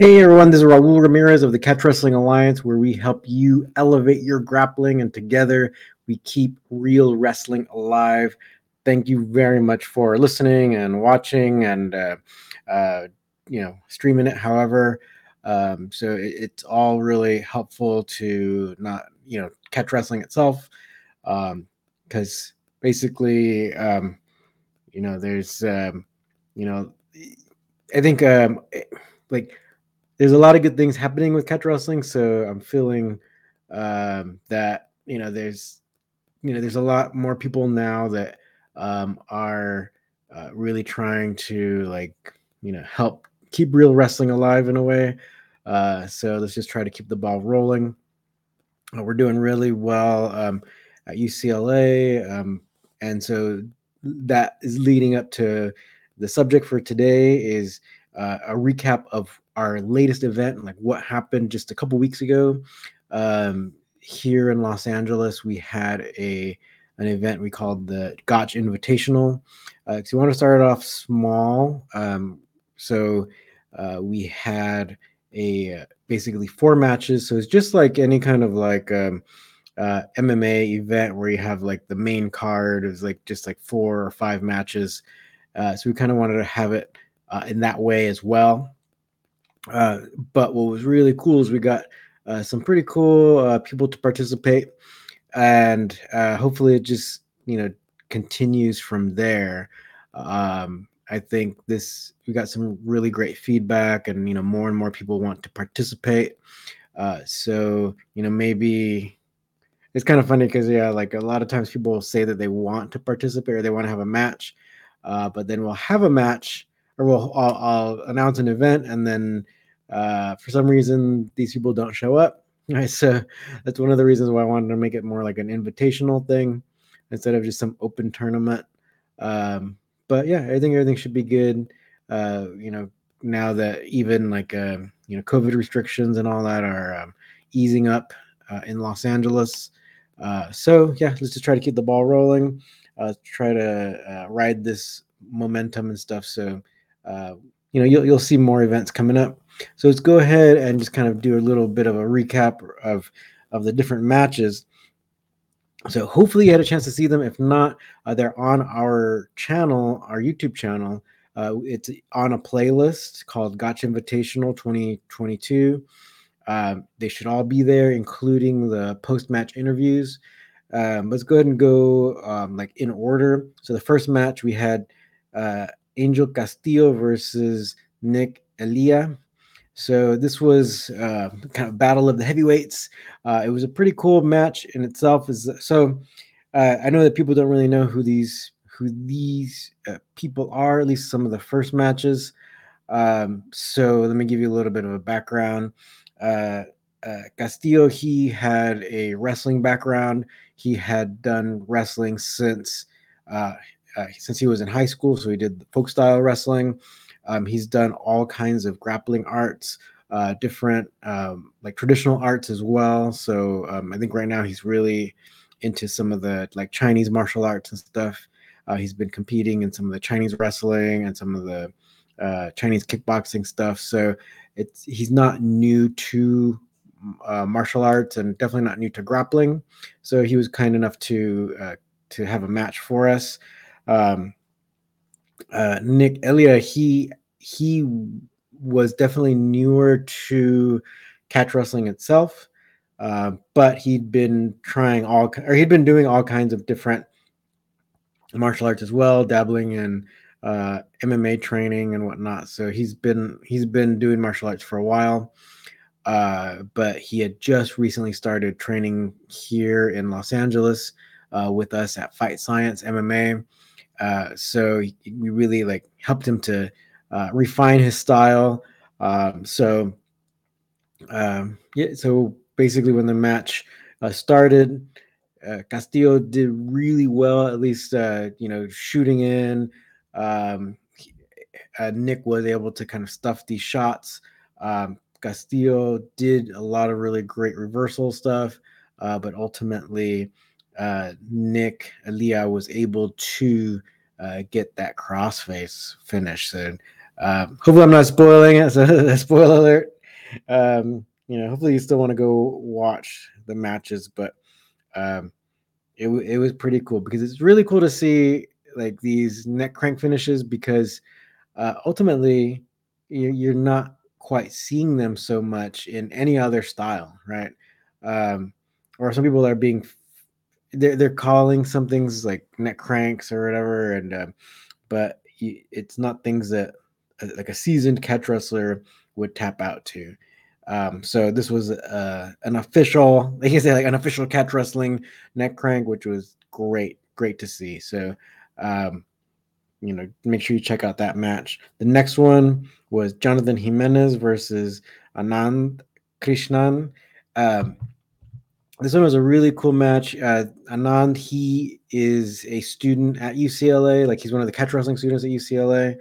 Hey everyone, this is Raul Ramirez of the Catch Wrestling Alliance, where we help you elevate your grappling, and together we keep real wrestling alive. Thank you very much for listening and watching, and uh, uh, you know, streaming it. However, um, so it, it's all really helpful to not, you know, catch wrestling itself, because um, basically, um, you know, there's, um, you know, I think um, like there's a lot of good things happening with catch wrestling. So I'm feeling um, that you know there's you know there's a lot more people now that um, are uh, really trying to like you know help keep real wrestling alive in a way. Uh, so let's just try to keep the ball rolling. We're doing really well um, at UCLA, um, and so that is leading up to the subject for today is uh, a recap of our latest event, like what happened just a couple weeks ago. Um, here in Los Angeles, we had a an event we called the Gotch Invitational. Uh, so we want to start off small. Um, so uh, we had a basically four matches. So it's just like any kind of like um, uh, MMA event where you have like the main card is like just like four or five matches. Uh, so we kind of wanted to have it uh, in that way as well. Uh, but what was really cool is we got uh, some pretty cool uh, people to participate, and uh, hopefully it just you know continues from there. Um, I think this we got some really great feedback, and you know more and more people want to participate. Uh, so you know maybe it's kind of funny because yeah, like a lot of times people say that they want to participate or they want to have a match, uh, but then we'll have a match or we'll I'll, I'll announce an event and then uh, for some reason these people don't show up. So that's one of the reasons why I wanted to make it more like an invitational thing instead of just some open tournament. Um, but yeah, I think everything should be good. Uh, you know, now that even like uh, you know COVID restrictions and all that are um, easing up uh, in Los Angeles. Uh, so yeah, let's just try to keep the ball rolling. Uh, try to uh, ride this momentum and stuff. So uh, you know, you'll you'll see more events coming up. So let's go ahead and just kind of do a little bit of a recap of of the different matches. So hopefully you had a chance to see them. If not, uh, they're on our channel, our YouTube channel. Uh, it's on a playlist called Gotch Invitational 2022. Um, they should all be there, including the post-match interviews. Um, let's go ahead and go um, like in order. So the first match we had uh, Angel Castillo versus Nick Elia. So this was uh, kind of battle of the heavyweights. Uh, it was a pretty cool match in itself. Is so uh, I know that people don't really know who these who these uh, people are. At least some of the first matches. Um, so let me give you a little bit of a background. Uh, uh, Castillo he had a wrestling background. He had done wrestling since uh, since he was in high school. So he did folk style wrestling. Um, he's done all kinds of grappling arts, uh, different um, like traditional arts as well. So um, I think right now he's really into some of the like Chinese martial arts and stuff. Uh, he's been competing in some of the Chinese wrestling and some of the uh, Chinese kickboxing stuff. So it's he's not new to uh, martial arts and definitely not new to grappling. So he was kind enough to uh, to have a match for us um, uh, Nick Elia, he he was definitely newer to catch wrestling itself, uh, but he'd been trying all or he'd been doing all kinds of different martial arts as well, dabbling in uh, MMA training and whatnot. So he's been he's been doing martial arts for a while. Uh, but he had just recently started training here in Los Angeles uh, with us at Fight Science MMA. Uh, so we really like helped him to uh, refine his style. Um, so um, yeah, so basically when the match uh, started, uh, Castillo did really well, at least uh, you know shooting in. Um, uh, Nick was able to kind of stuff these shots. Um, Castillo did a lot of really great reversal stuff, but ultimately uh, Nick Elia was able to uh, get that crossface finish. So uh, hopefully I'm not spoiling it. So spoiler alert. Um, you know, hopefully you still want to go watch the matches, but um, it it was pretty cool because it's really cool to see like these neck crank finishes because uh, ultimately you're, you're not quite seeing them so much in any other style, right? Um, or some people are being they're they're calling some things like neck cranks or whatever, and um, but it's not things that uh, like a seasoned catch wrestler would tap out to. Um, so this was uh, an official, like you say, like an official catch wrestling neck crank, which was great, great to see. So, um, you know, make sure you check out that match. The next one was Jonathan Jimenez versus Anand Krishnan. Um, this one was a really cool match. Uh, Anand, he is a student at UCLA, like he's one of the catch wrestling students at UCLA.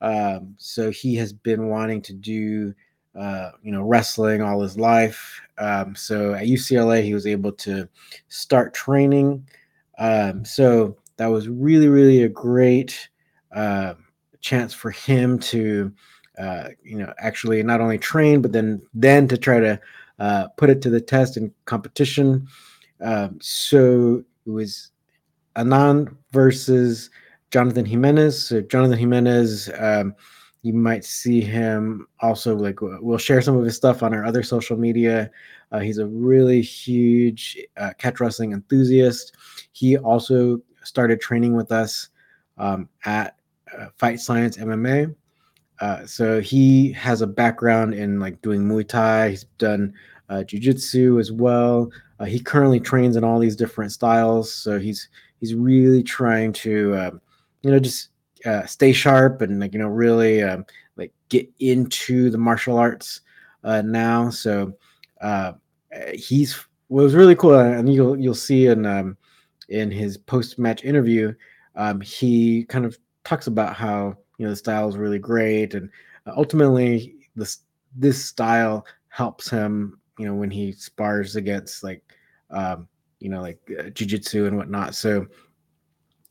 Um, so he has been wanting to do, uh, you know, wrestling all his life. Um, so at UCLA, he was able to start training. Um, so that was really, really a great uh, chance for him to, uh, you know, actually not only train, but then then to try to uh, put it to the test in competition. Um, so it was Anand versus Jonathan Jimenez. So Jonathan Jimenez, um, you might see him also like we'll share some of his stuff on our other social media. Uh, he's a really huge uh, catch wrestling enthusiast. He also started training with us um, at uh, Fight Science MMA. Uh, so he has a background in like doing Muay Thai. He's done uh, Jiu-Jitsu as well. Uh, he currently trains in all these different styles. So he's he's really trying to um, you know, just uh, stay sharp and like you know really um, like get into the martial arts uh, now. So uh, he's what was really cool, and you'll you'll see in um, in his post match interview, um, he kind of talks about how you know the style is really great, and ultimately this this style helps him you know when he spars against like um, you know like uh, jiu-jitsu and whatnot. So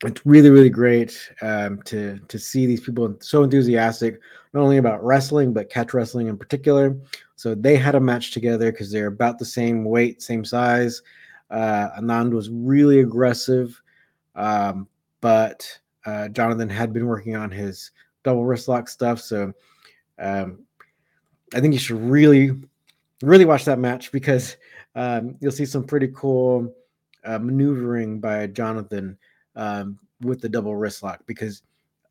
it's really really great um, to to see these people so enthusiastic not only about wrestling but catch wrestling in particular. So they had a match together because they're about the same weight same size. Uh, anand was really aggressive um, but uh, jonathan had been working on his double wrist lock stuff. So um, i think you should really really watch that match because um, you'll see some pretty cool uh, maneuvering by jonathan um, with the double wrist lock because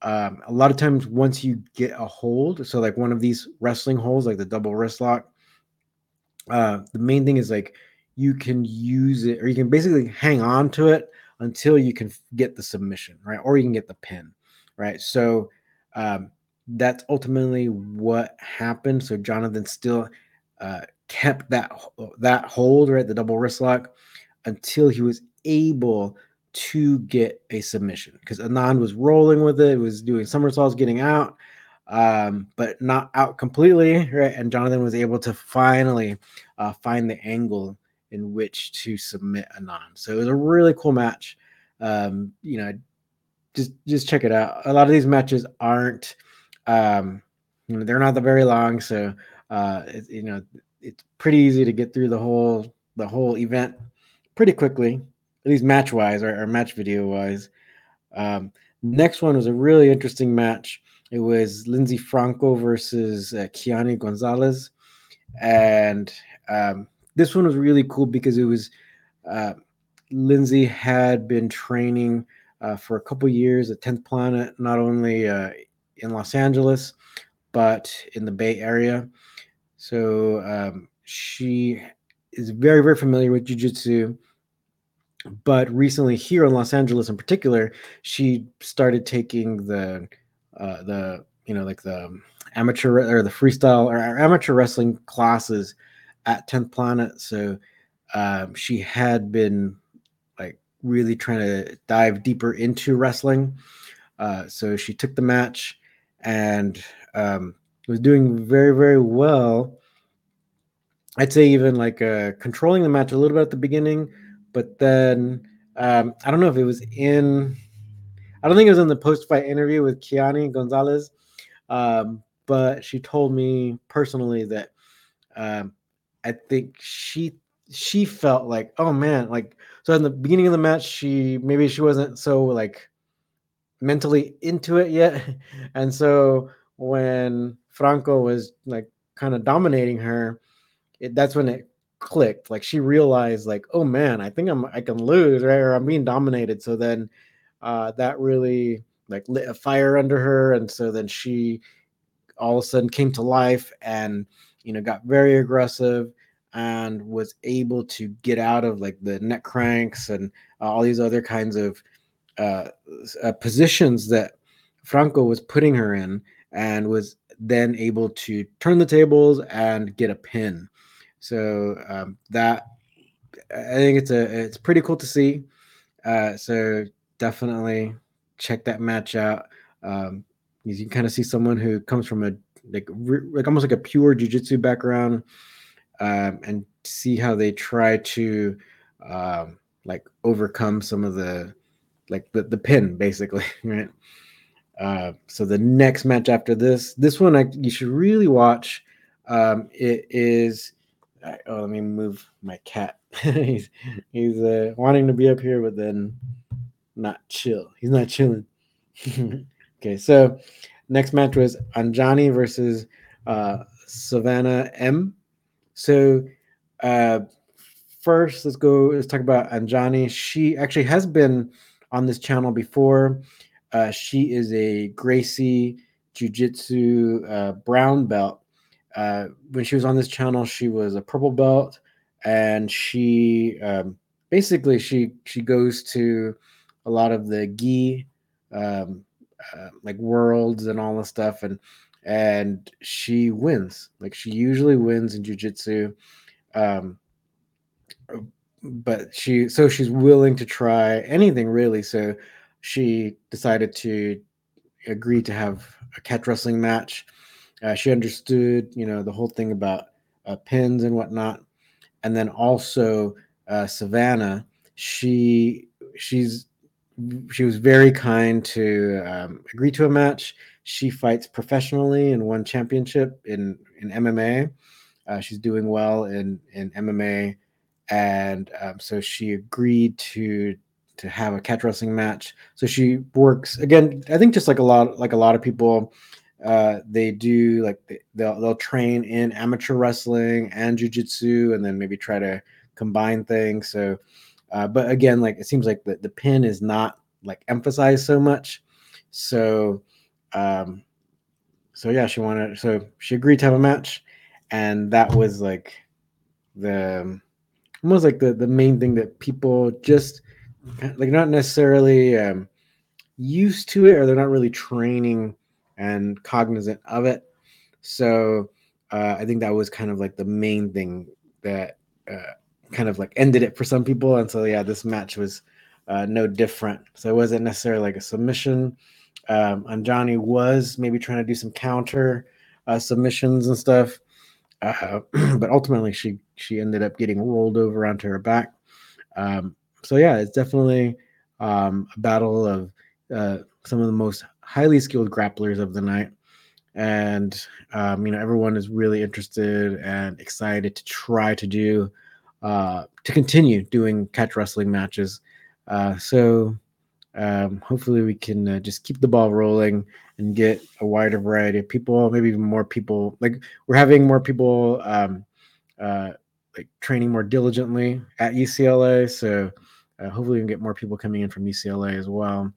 um, a lot of times once you get a hold, so like one of these wrestling holds, like the double wrist lock, uh, the main thing is like you can use it or you can basically hang on to it until you can get the submission, right? Or you can get the pin, right? So um, that's ultimately what happened. So Jonathan still uh, kept that that hold, right? The double wrist lock until he was able to get a submission because Anand was rolling with it, was doing somersaults, getting out, um, but not out completely, right? And Jonathan was able to finally uh, find the angle in which to submit Anand. So it was a really cool match. Um, you know, just just check it out. A lot of these matches aren't, um, you know, they're not the very long, so uh, it, you know, pretty easy to get through the whole the whole event pretty quickly at least match wise or, or match video wise. Um, next one was a really interesting match. It was Lindsay Franco versus uh, Kiani Gonzalez, and um, this one was really cool because it was uh, Lindsay had been training uh, for a couple years at 10th Planet, not only uh, in Los Angeles but in the Bay Area. So um, she is very very familiar with jiu-jitsu but recently here in Los Angeles in particular, she started taking the uh, the you know like the amateur or the freestyle or amateur wrestling classes at 10th Planet. So um, she had been like really trying to dive deeper into wrestling. Uh, so she took the match and um, was doing very very well. I'd say even like uh, controlling the match a little bit at the beginning but then um, I don't know if it was in. I don't think it was in the post-fight interview with Kiani Gonzalez, Um, but she told me personally that um, I think she she felt like, oh man, like so in the beginning of the match, she maybe she wasn't so like mentally into it yet, and so when Franco was like kind of dominating her, it, that's when it clicked. Like she realized, like, oh man, I think I'm I can lose, right? Or I'm being dominated. So then uh, that really like lit a fire under her, and so then she all of a sudden came to life and you know got very aggressive and was able to get out of like the neck cranks and uh, all these other kinds of uh, uh, positions that Franco was putting her in, and was then able to turn the tables and get a pin. So um, that I think it's a it's pretty cool to see. Uh, so definitely check that match out. Um, you can kind of see someone who comes from a like like almost like a pure jujitsu background, um, and see how they try to um, like overcome some of the like the, the pin basically, right? Uh, so the next match after this, this one I, you should really watch. Um, it is. Oh, let me move my cat. he's he's uh, wanting to be up here, but then not chill. He's not chilling. okay, so next match was Anjani versus uh, Savannah M. So uh, first, let's go. Let's talk about Anjani. She actually has been on this channel before. Uh, she is a Gracie Jiu Jitsu uh, brown belt. Uh, when she was on this channel, she was a purple belt, and she um, basically she she goes to a lot of the gi um, uh, like worlds and all this stuff, and and she wins. Like she usually wins in jujitsu. Um, but she so she's willing to try anything really. So she decided to agree to have a catch wrestling match. Uh, she understood, you know, the whole thing about uh, pins and whatnot, and then also uh, Savannah. She she's she was very kind to um, agree to a match. She fights professionally and won championship in in MMA. Uh, she's doing well in in MMA, and um, so she agreed to to have a catch wrestling match. So she works again. I think just like a lot, like a lot of people, uh, they do like they, they'll they'll train in amateur wrestling and jujitsu, and then maybe try to combine things. So, uh, but again, like it seems like the the pin is not like emphasized so much. So, um, so yeah, she wanted. So she agreed to have a match, and that was like the almost like the the main thing that people just like not necessarily um, used to it or they're not really training and cognizant of it. So uh, I think that was kind of like the main thing that uh, kind of like ended it for some people. And so yeah, this match was uh, no different. So it wasn't necessarily like a submission. Um, and Johnny was maybe trying to do some counter uh, submissions and stuff, uh, but ultimately she she ended up getting rolled over onto her back. Um, so yeah, it's definitely um, a battle of uh, some of the most highly skilled grapplers of the night, and um, you know everyone is really interested and excited to try to do uh, to continue doing catch wrestling matches. Uh, so um, hopefully we can uh, just keep the ball rolling and get a wider variety of people, maybe even more people. Like we're having more people um, uh, like training more diligently at UCLA, so uh, hopefully, we can get more people coming in from UCLA as well,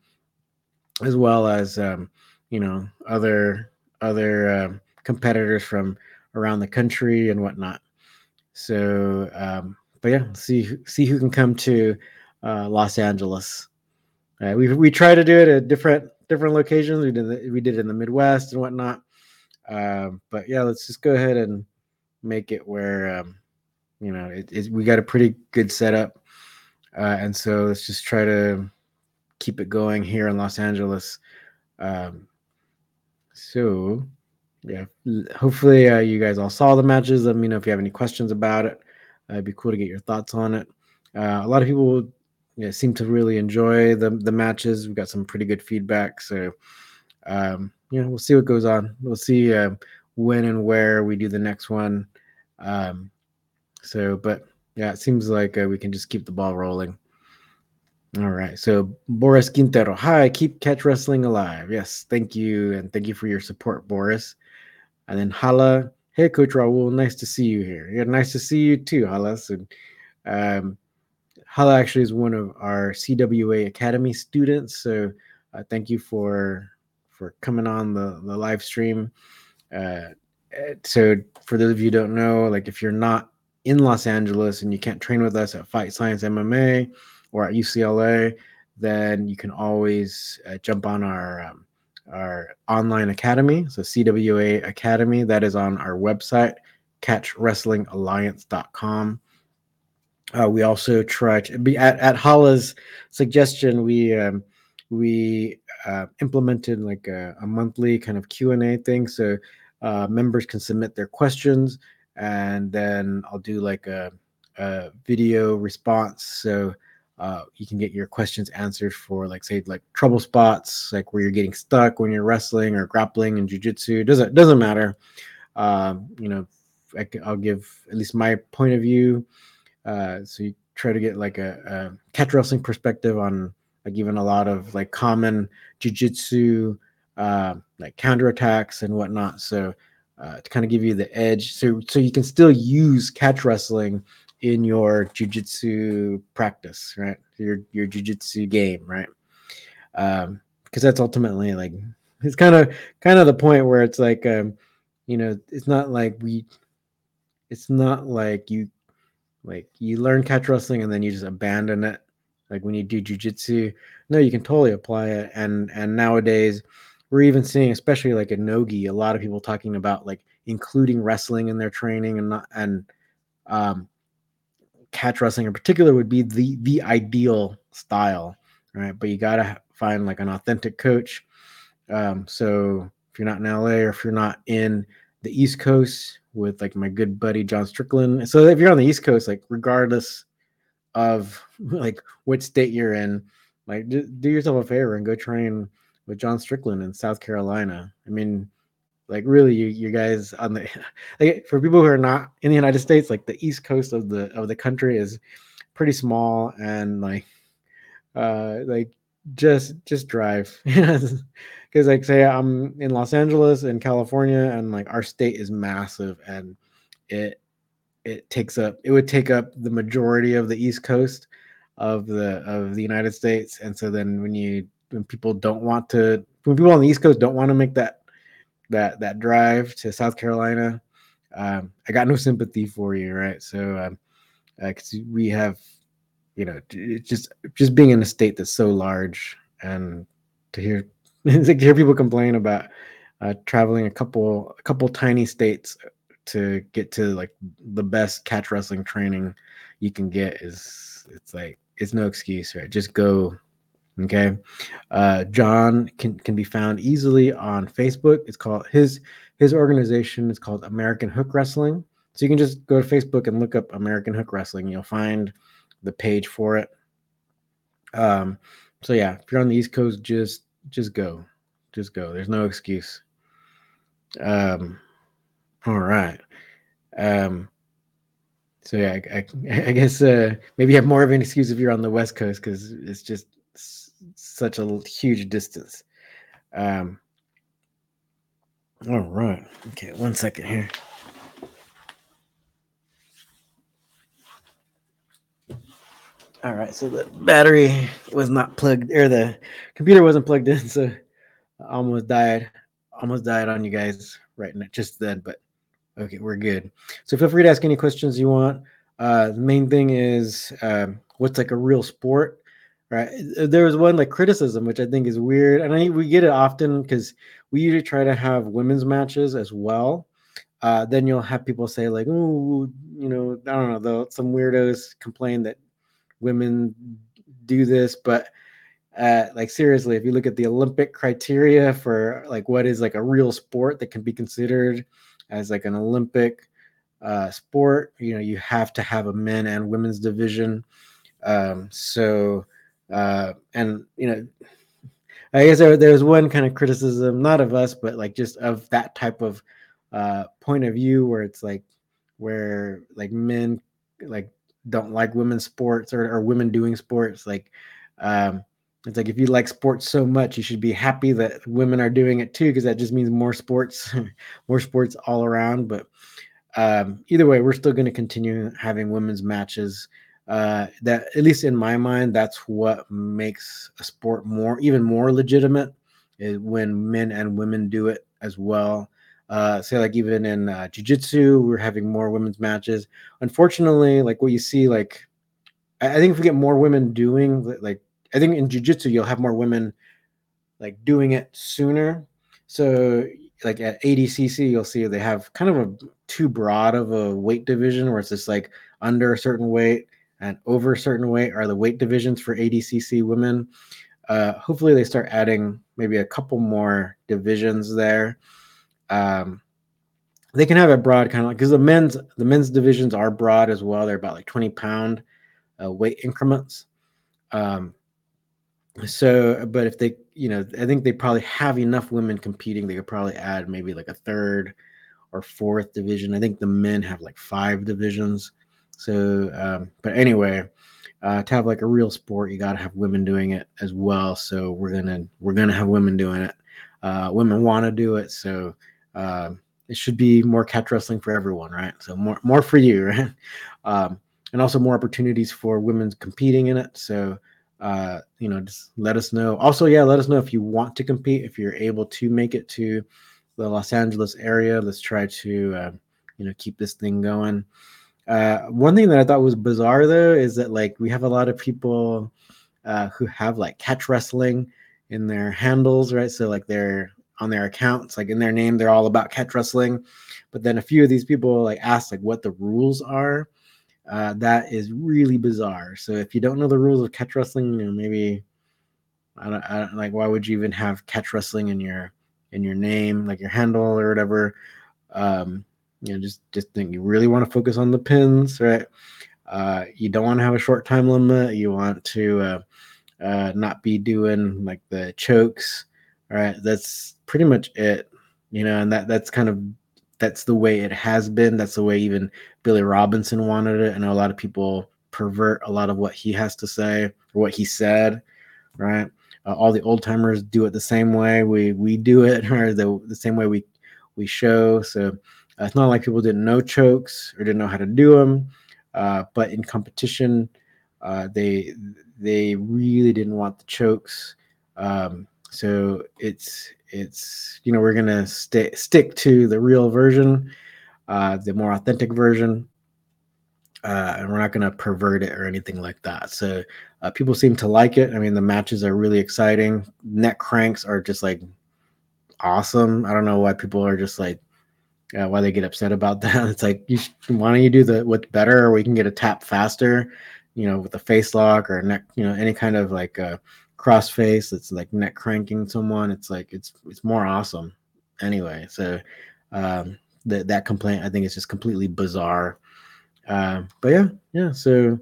as well as um, you know other other um, competitors from around the country and whatnot. So, um, but yeah, see see who can come to uh, Los Angeles. Uh, we we try to do it at different different locations. We did the, we did it in the Midwest and whatnot. Um, but yeah, let's just go ahead and make it where um, you know it, it, we got a pretty good setup uh, and so let's just try to keep it going here in Los Angeles. Um, so, yeah, hopefully uh, you guys all saw the matches. Let me know if you have any questions about it. Uh, it'd be cool to get your thoughts on it. Uh, a lot of people seem to really enjoy the the matches. We've got some pretty good feedback. So, um, you know, we'll see what goes on. We'll see uh, when and where we do the next one. Um, so, but yeah, it seems like uh, we can just keep the ball rolling. All right. So Boris Quintero, hi, keep catch wrestling alive. Yes, thank you, and thank you for your support, Boris. And then Hala, hey, Coach Raul, nice to see you here. Yeah, nice to see you too, Hala. So, um, Hala actually is one of our CWA Academy students. So, uh, thank you for for coming on the the live stream. Uh, so, for those of you don't know, like if you're not in Los Angeles and you can't train with us at Fight Science MMA or at UCLA, then you can always uh, jump on our um, our online academy. So CWA Academy that is on our website, catchwrestlingalliance.com. Uh, we also try to be at, at Hala's suggestion. We um, we uh, implemented like a, a, monthly kind of Q and A thing, so uh, members can submit their questions, and then I'll do like a, a video response. So uh, you can get your questions answered for like say like trouble spots like where you're getting stuck when you're wrestling or grappling in jiu-jitsu doesn't doesn't matter. Um, you know I, will give at least my point of view. Uh, so you try to get like a, a catch wrestling perspective on like even a lot of like common jiu-jitsu uh, like counterattacks and whatnot. So uh, to kind of give you the edge so so you can still use catch wrestling in your jujitsu practice, right? Your your jujitsu game, right? Um, because that's ultimately like it's kind of kind of the point where it's like um, you know, it's not like we it's not like you like you learn catch wrestling and then you just abandon it like when you do jujitsu. No, you can totally apply it. And and nowadays we're even seeing, especially like in Nogi, a lot of people talking about like including wrestling in their training and not and um catch wrestling in particular would be the the ideal style, right? But you gotta find like an authentic coach. Um, so if you're not in LA or if you're not in the East Coast with like my good buddy John Strickland, so if you're on the East Coast, like regardless of like what state you're in, like do, do yourself a favor and go train with John Strickland in South Carolina. I mean, like really you you guys on the like for people who are not in the united states like the east coast of the of the country is pretty small and like uh like just just drive. Because like say i'm in los angeles in california and like our state is massive and it it takes up it would take up the majority of the east coast of the of the united states. And so then when you when people don't want to when people on the east coast don't want to make that that that drive to South Carolina, um, I got no sympathy for you, right? So, um, uh, we have, you know, just just being in a state that's so large, and to hear to hear people complain about uh, traveling a couple a couple tiny states to get to like the best catch wrestling training you can get is it's like it's no excuse, right? Just go Okay. Uh, John can, can be found easily on Facebook. It's called his his organization is called American Hook Wrestling. So you can just go to Facebook and look up American Hook Wrestling. You'll find the page for it. Um, so yeah, if you're on the East Coast, just just go. Just go. There's no excuse. Um, all right. Um, so yeah, I, I, I guess uh, maybe you have more of an excuse if you're on the West Coast because it's just such a huge distance. Um, all right. Okay, one second here. All right, so the battery was not plugged, or the computer wasn't plugged in, so I almost died. Almost died on you guys right now, just then, but okay, we're good. So feel free to ask any questions you want. Uh, the main thing is um, what's like a real sport right? There was one like criticism which i think is weird and i we get it often because we usually try to have women's matches as well. Uh, then you'll have people say like oh you know i don't know though some weirdos complain that women do this but uh, like seriously if you look at the olympic criteria for like what is like a real sport that can be considered as like an olympic uh, sport you know you have to have a men and women's division. Um, so uh, and you know, I guess there, there's one kind of criticism, not of us, but like just of that type of uh, point of view where it's like where like men like don't like women's sports or, or women doing sports. Like um, it's like if you like sports so much, you should be happy that women are doing it too, because that just means more sports, more sports all around. But um, either way, we're still going to continue having women's matches. Uh, that at least in my mind, that's what makes a sport more even more legitimate is when men and women do it as well. Uh, say like even in uh, jiu-jitsu, we're having more women's matches. Unfortunately, like what you see, like I, I think if we get more women doing like I think in jiu-jitsu you'll have more women like doing it sooner. So like at ADCC, you'll see they have kind of a too broad of a weight division where it's just like under a certain weight and over a certain weight are the weight divisions for ADCC women. Uh, hopefully, they start adding maybe a couple more divisions there. Um, they can have it broad, kind of because the men's the men's divisions are broad as well. They're about like twenty pound uh, weight increments. Um, so, but if they, you know, I think they probably have enough women competing. They could probably add maybe like a third or fourth division. I think the men have like five divisions. So, um, but anyway, uh, to have like a real sport, you got to have women doing it as well. So we're gonna we're gonna have women doing it. Uh, women want to do it, so uh, it should be more catch wrestling for everyone, right? So more more for you, right? Um, and also more opportunities for women competing in it. So uh, you know, just let us know. Also, yeah, let us know if you want to compete, if you're able to make it to the Los Angeles area. Let's try to, uh, you know, keep this thing going. Uh, one thing that I thought was bizarre though is that like we have a lot of people uh, who have like catch wrestling in their handles, right? So like they're on their accounts, like in their name, they're all about catch wrestling. But then a few of these people like ask like what the rules are. Uh, that is really bizarre. So if you don't know the rules of catch wrestling, you know, maybe I don't, I don't like why would you even have catch wrestling in your in your name, like your handle or whatever. Um, you know, just just think you really want to focus on the pins, right? Uh, you don't want to have a short time limit. You want to uh, uh, not be doing like the chokes, right? That's pretty much it, you know. And that that's kind of that's the way it has been. That's the way even Billy Robinson wanted it. I know a lot of people pervert a lot of what he has to say or what he said, right? Uh, all the old timers do it the same way we we do it, or the the same way we we show. So uh, it's not like people didn't know chokes or didn't know how to do them, uh, but in competition, uh, they they really didn't want the chokes. Um, so it's it's you know we're gonna stay stick to the real version, uh, the more authentic version. Uh, and we're not to pervert it or anything like that. So uh, people seem to like it. I mean, the matches are really exciting. Neck cranks are just like awesome. I don't know why people are just like uh, why they get upset about that. It's like you should, why don't you do the what's better, or we can get a tap faster, you know, with a face lock or neck, you know, any kind of like uh, cross face. It's like neck cranking someone. It's like it's it's more awesome. Anyway, so um, that that complaint I think is just completely bizarre. Uh, but yeah, yeah. So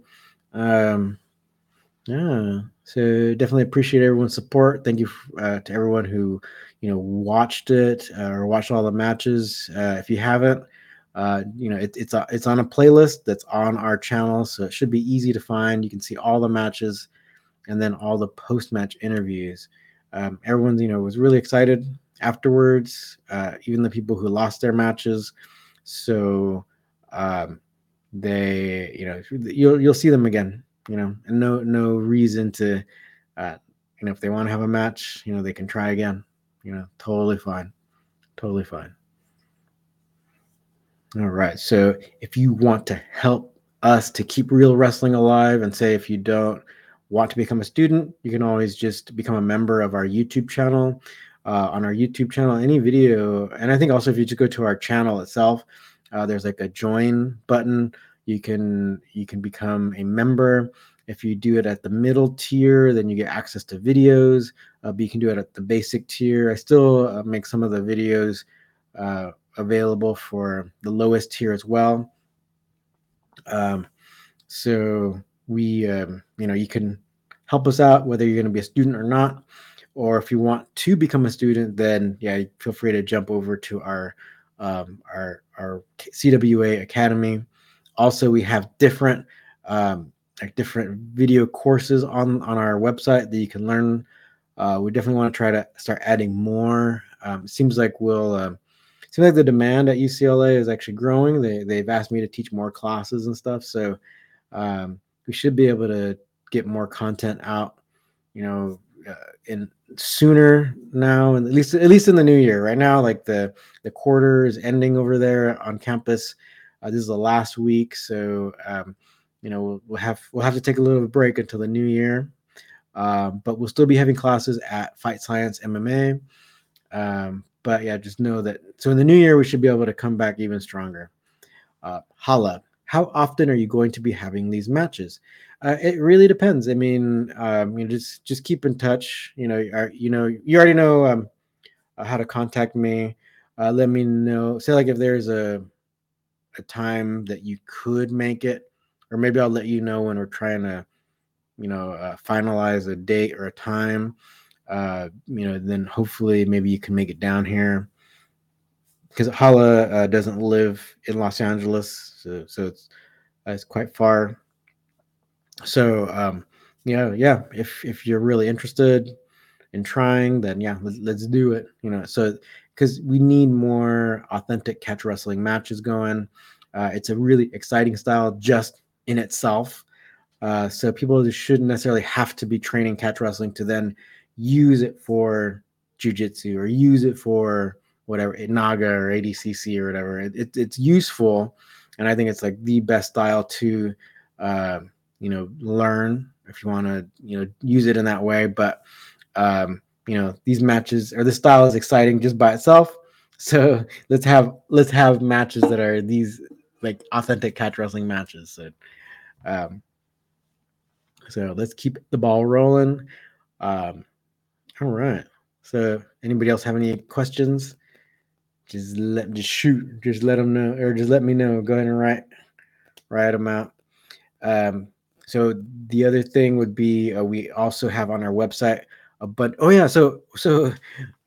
um, yeah, so definitely appreciate everyone's support. Thank you uh, to everyone who you know watched it uh, or watched all the matches. Uh, if you haven't, uh, you know it, it's a, it's on a playlist that's on our channel, so it should be easy to find. You can see all the matches and then all the post match interviews. Um, everyone, you know, was really excited afterwards. Uh, even the people who lost their matches. So um, they, you know, you'll you'll see them again. You know, and no no reason to, uh, you know, if they want to have a match, you know, they can try again. You know, totally fine, totally fine. All right. So if you want to help us to keep real wrestling alive, and say if you don't want to become a student, you can always just become a member of our YouTube channel. Uh, on our YouTube channel, any video, and I think also if you just go to our channel itself, uh, there's like a join button. You can you can become a member. If you do it at the middle tier, then you get access to videos. Uh, but you can do it at the basic tier. I still uh, make some of the videos uh, available for the lowest tier as well. Um, so we, um, you know, you can help us out whether you're going to be a student or not. or if you want to become a student, then yeah, feel free to jump over to our um, our our CWA Academy. Also, we have different um, like different video courses on on our website that you can learn. Uh, we definitely want to try to start adding more. Um, seems like we'll uh, seems like the demand at UCLA is actually growing. They they've asked me to teach more classes and stuff, so um, we should be able to get more content out. You know, uh, in sooner now, and at least at least in the new year. Right now, like the the quarter is ending over there on campus. Uh, this is the last week, so um, you know we'll, we'll, have we'll have to take a little break until the new year. Um, but we'll still be having classes at Fight Science MMA. Um, but yeah, just know that. So in the new year, we should be able to come back even stronger. Uh, Hala, how often are you going to be having these matches? Uh, it really depends. I mean, um, you know, just just keep in touch. You know, you know, you already know um, uh, how to contact me. Uh, let me know. Say like if there's a a time that you could make it, or maybe I'll let you know when we're trying to, you know, uh, finalize a date or a time. Uh, you know, then hopefully maybe you can make it down here because Hala uh, doesn't live in Los Angeles, so, so it's it's quite far so um, yeah, yeah. If if you're really interested in trying, then yeah, let's, let's do it. You know, so because we need more authentic catch wrestling matches going. Uh, it's a really exciting style just in itself. Uh, so people shouldn't necessarily have to be training catch wrestling to then use it for jujitsu or use it for whatever naga or ADCC or whatever. It, it, it's useful, and I think it's like the best style to uh, you know learn if you want to you know use it in that way but um you know these matches or the style is exciting just by itself. So let's have let's have matches that are these like authentic catch wrestling matches. So um so let's keep the ball rolling. Um all right. So anybody else have any questions? Just let just shoot just let them know or just let me know. Go ahead and write write them out. Um so the other thing would be uh, we also have on our website a but oh yeah so so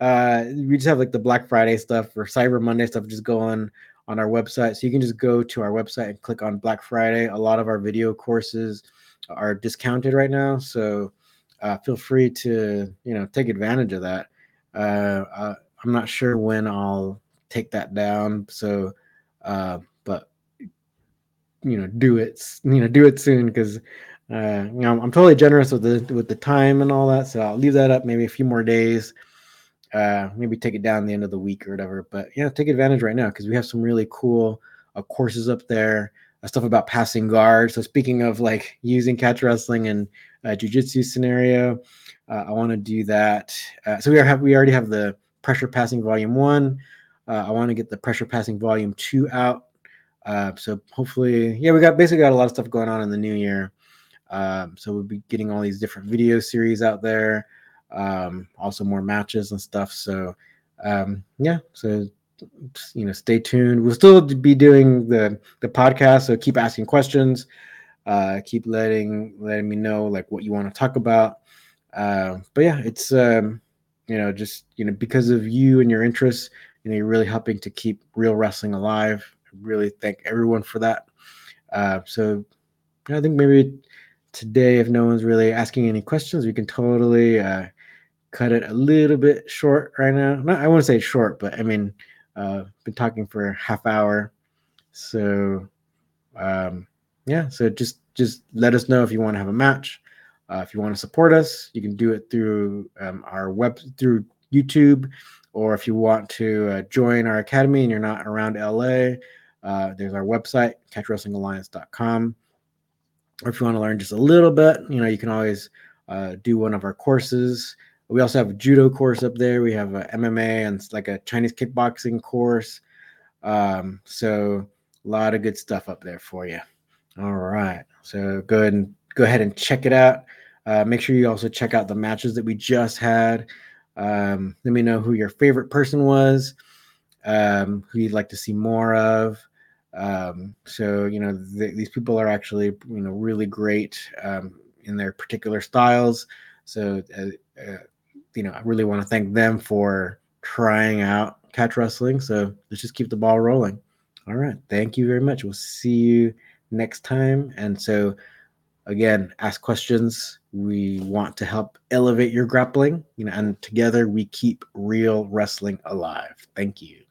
uh we just have like the black friday stuff or cyber monday stuff just go on on our website. So you can just go to our website and click on black friday. A lot of our video courses are discounted right now. So uh, feel free to you know take advantage of that. Uh, uh, i'm not sure when i'll take that down. So uh, but you know do it you know do it soon because uh, you know I'm totally generous with the with the time and all that. So I'll leave that up maybe a few more days. Uh, maybe take it down the end of the week or whatever. But yeah, take advantage right now because we have some really cool uh, courses up there. Uh, stuff about passing guard. So speaking of like using catch wrestling and uh, jujitsu scenario, uh, I want to do that. Uh, so we are have we already have the pressure passing volume one. Uh, I want to get the pressure passing volume two out so hopefully, yeah, we got basically got a lot of stuff going on in the new year. Um, so we'll be getting all these different video series out there, um, also more matches and stuff. So um, yeah, so you know, stay tuned. We'll still be doing the the podcast, so keep asking questions. Uh, keep letting letting me know like what you want to talk about. Uh, but yeah, it's um, you know just you know because of you and your interests, you know, you're really helping to keep real wrestling alive really thank everyone for that. Uh, so I think maybe today, if no one's really asking any questions, we can totally uh, cut it a little bit short right now. Not, I won't say short, but I mean, uh, been talking for half hour. So um, yeah, so just just let us know if you want to have a match. Uh, if you want to support us, you can do it through um, our web through YouTube, or if you want to uh, join our academy and you're not around LA, uh, there's our website, catchwrestlingalliance.com. Or if you want to learn just a little bit, you know, you can always uh, do one of our courses. We also have a judo course up there. We have a MMA and like a Chinese kickboxing course. Um, so a lot of good stuff up there for you. All right. So go ahead and go ahead and check it out. Uh, make sure you also check out the matches that we just had. Um, let me know who your favorite person was, um, who you'd like to see more of. Um, so you know th- these people are actually you know really great um, in their particular styles. So uh, uh, you know, I really want to thank them for trying out catch wrestling. So let's just keep the ball rolling. All right. Thank you very much. We'll see you next time. And so, again, ask questions. We want to help elevate your grappling, you know, and together we keep real wrestling alive. Thank you.